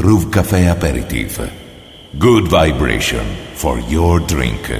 Groove Cafe Aperitif. Good vibration for your drink.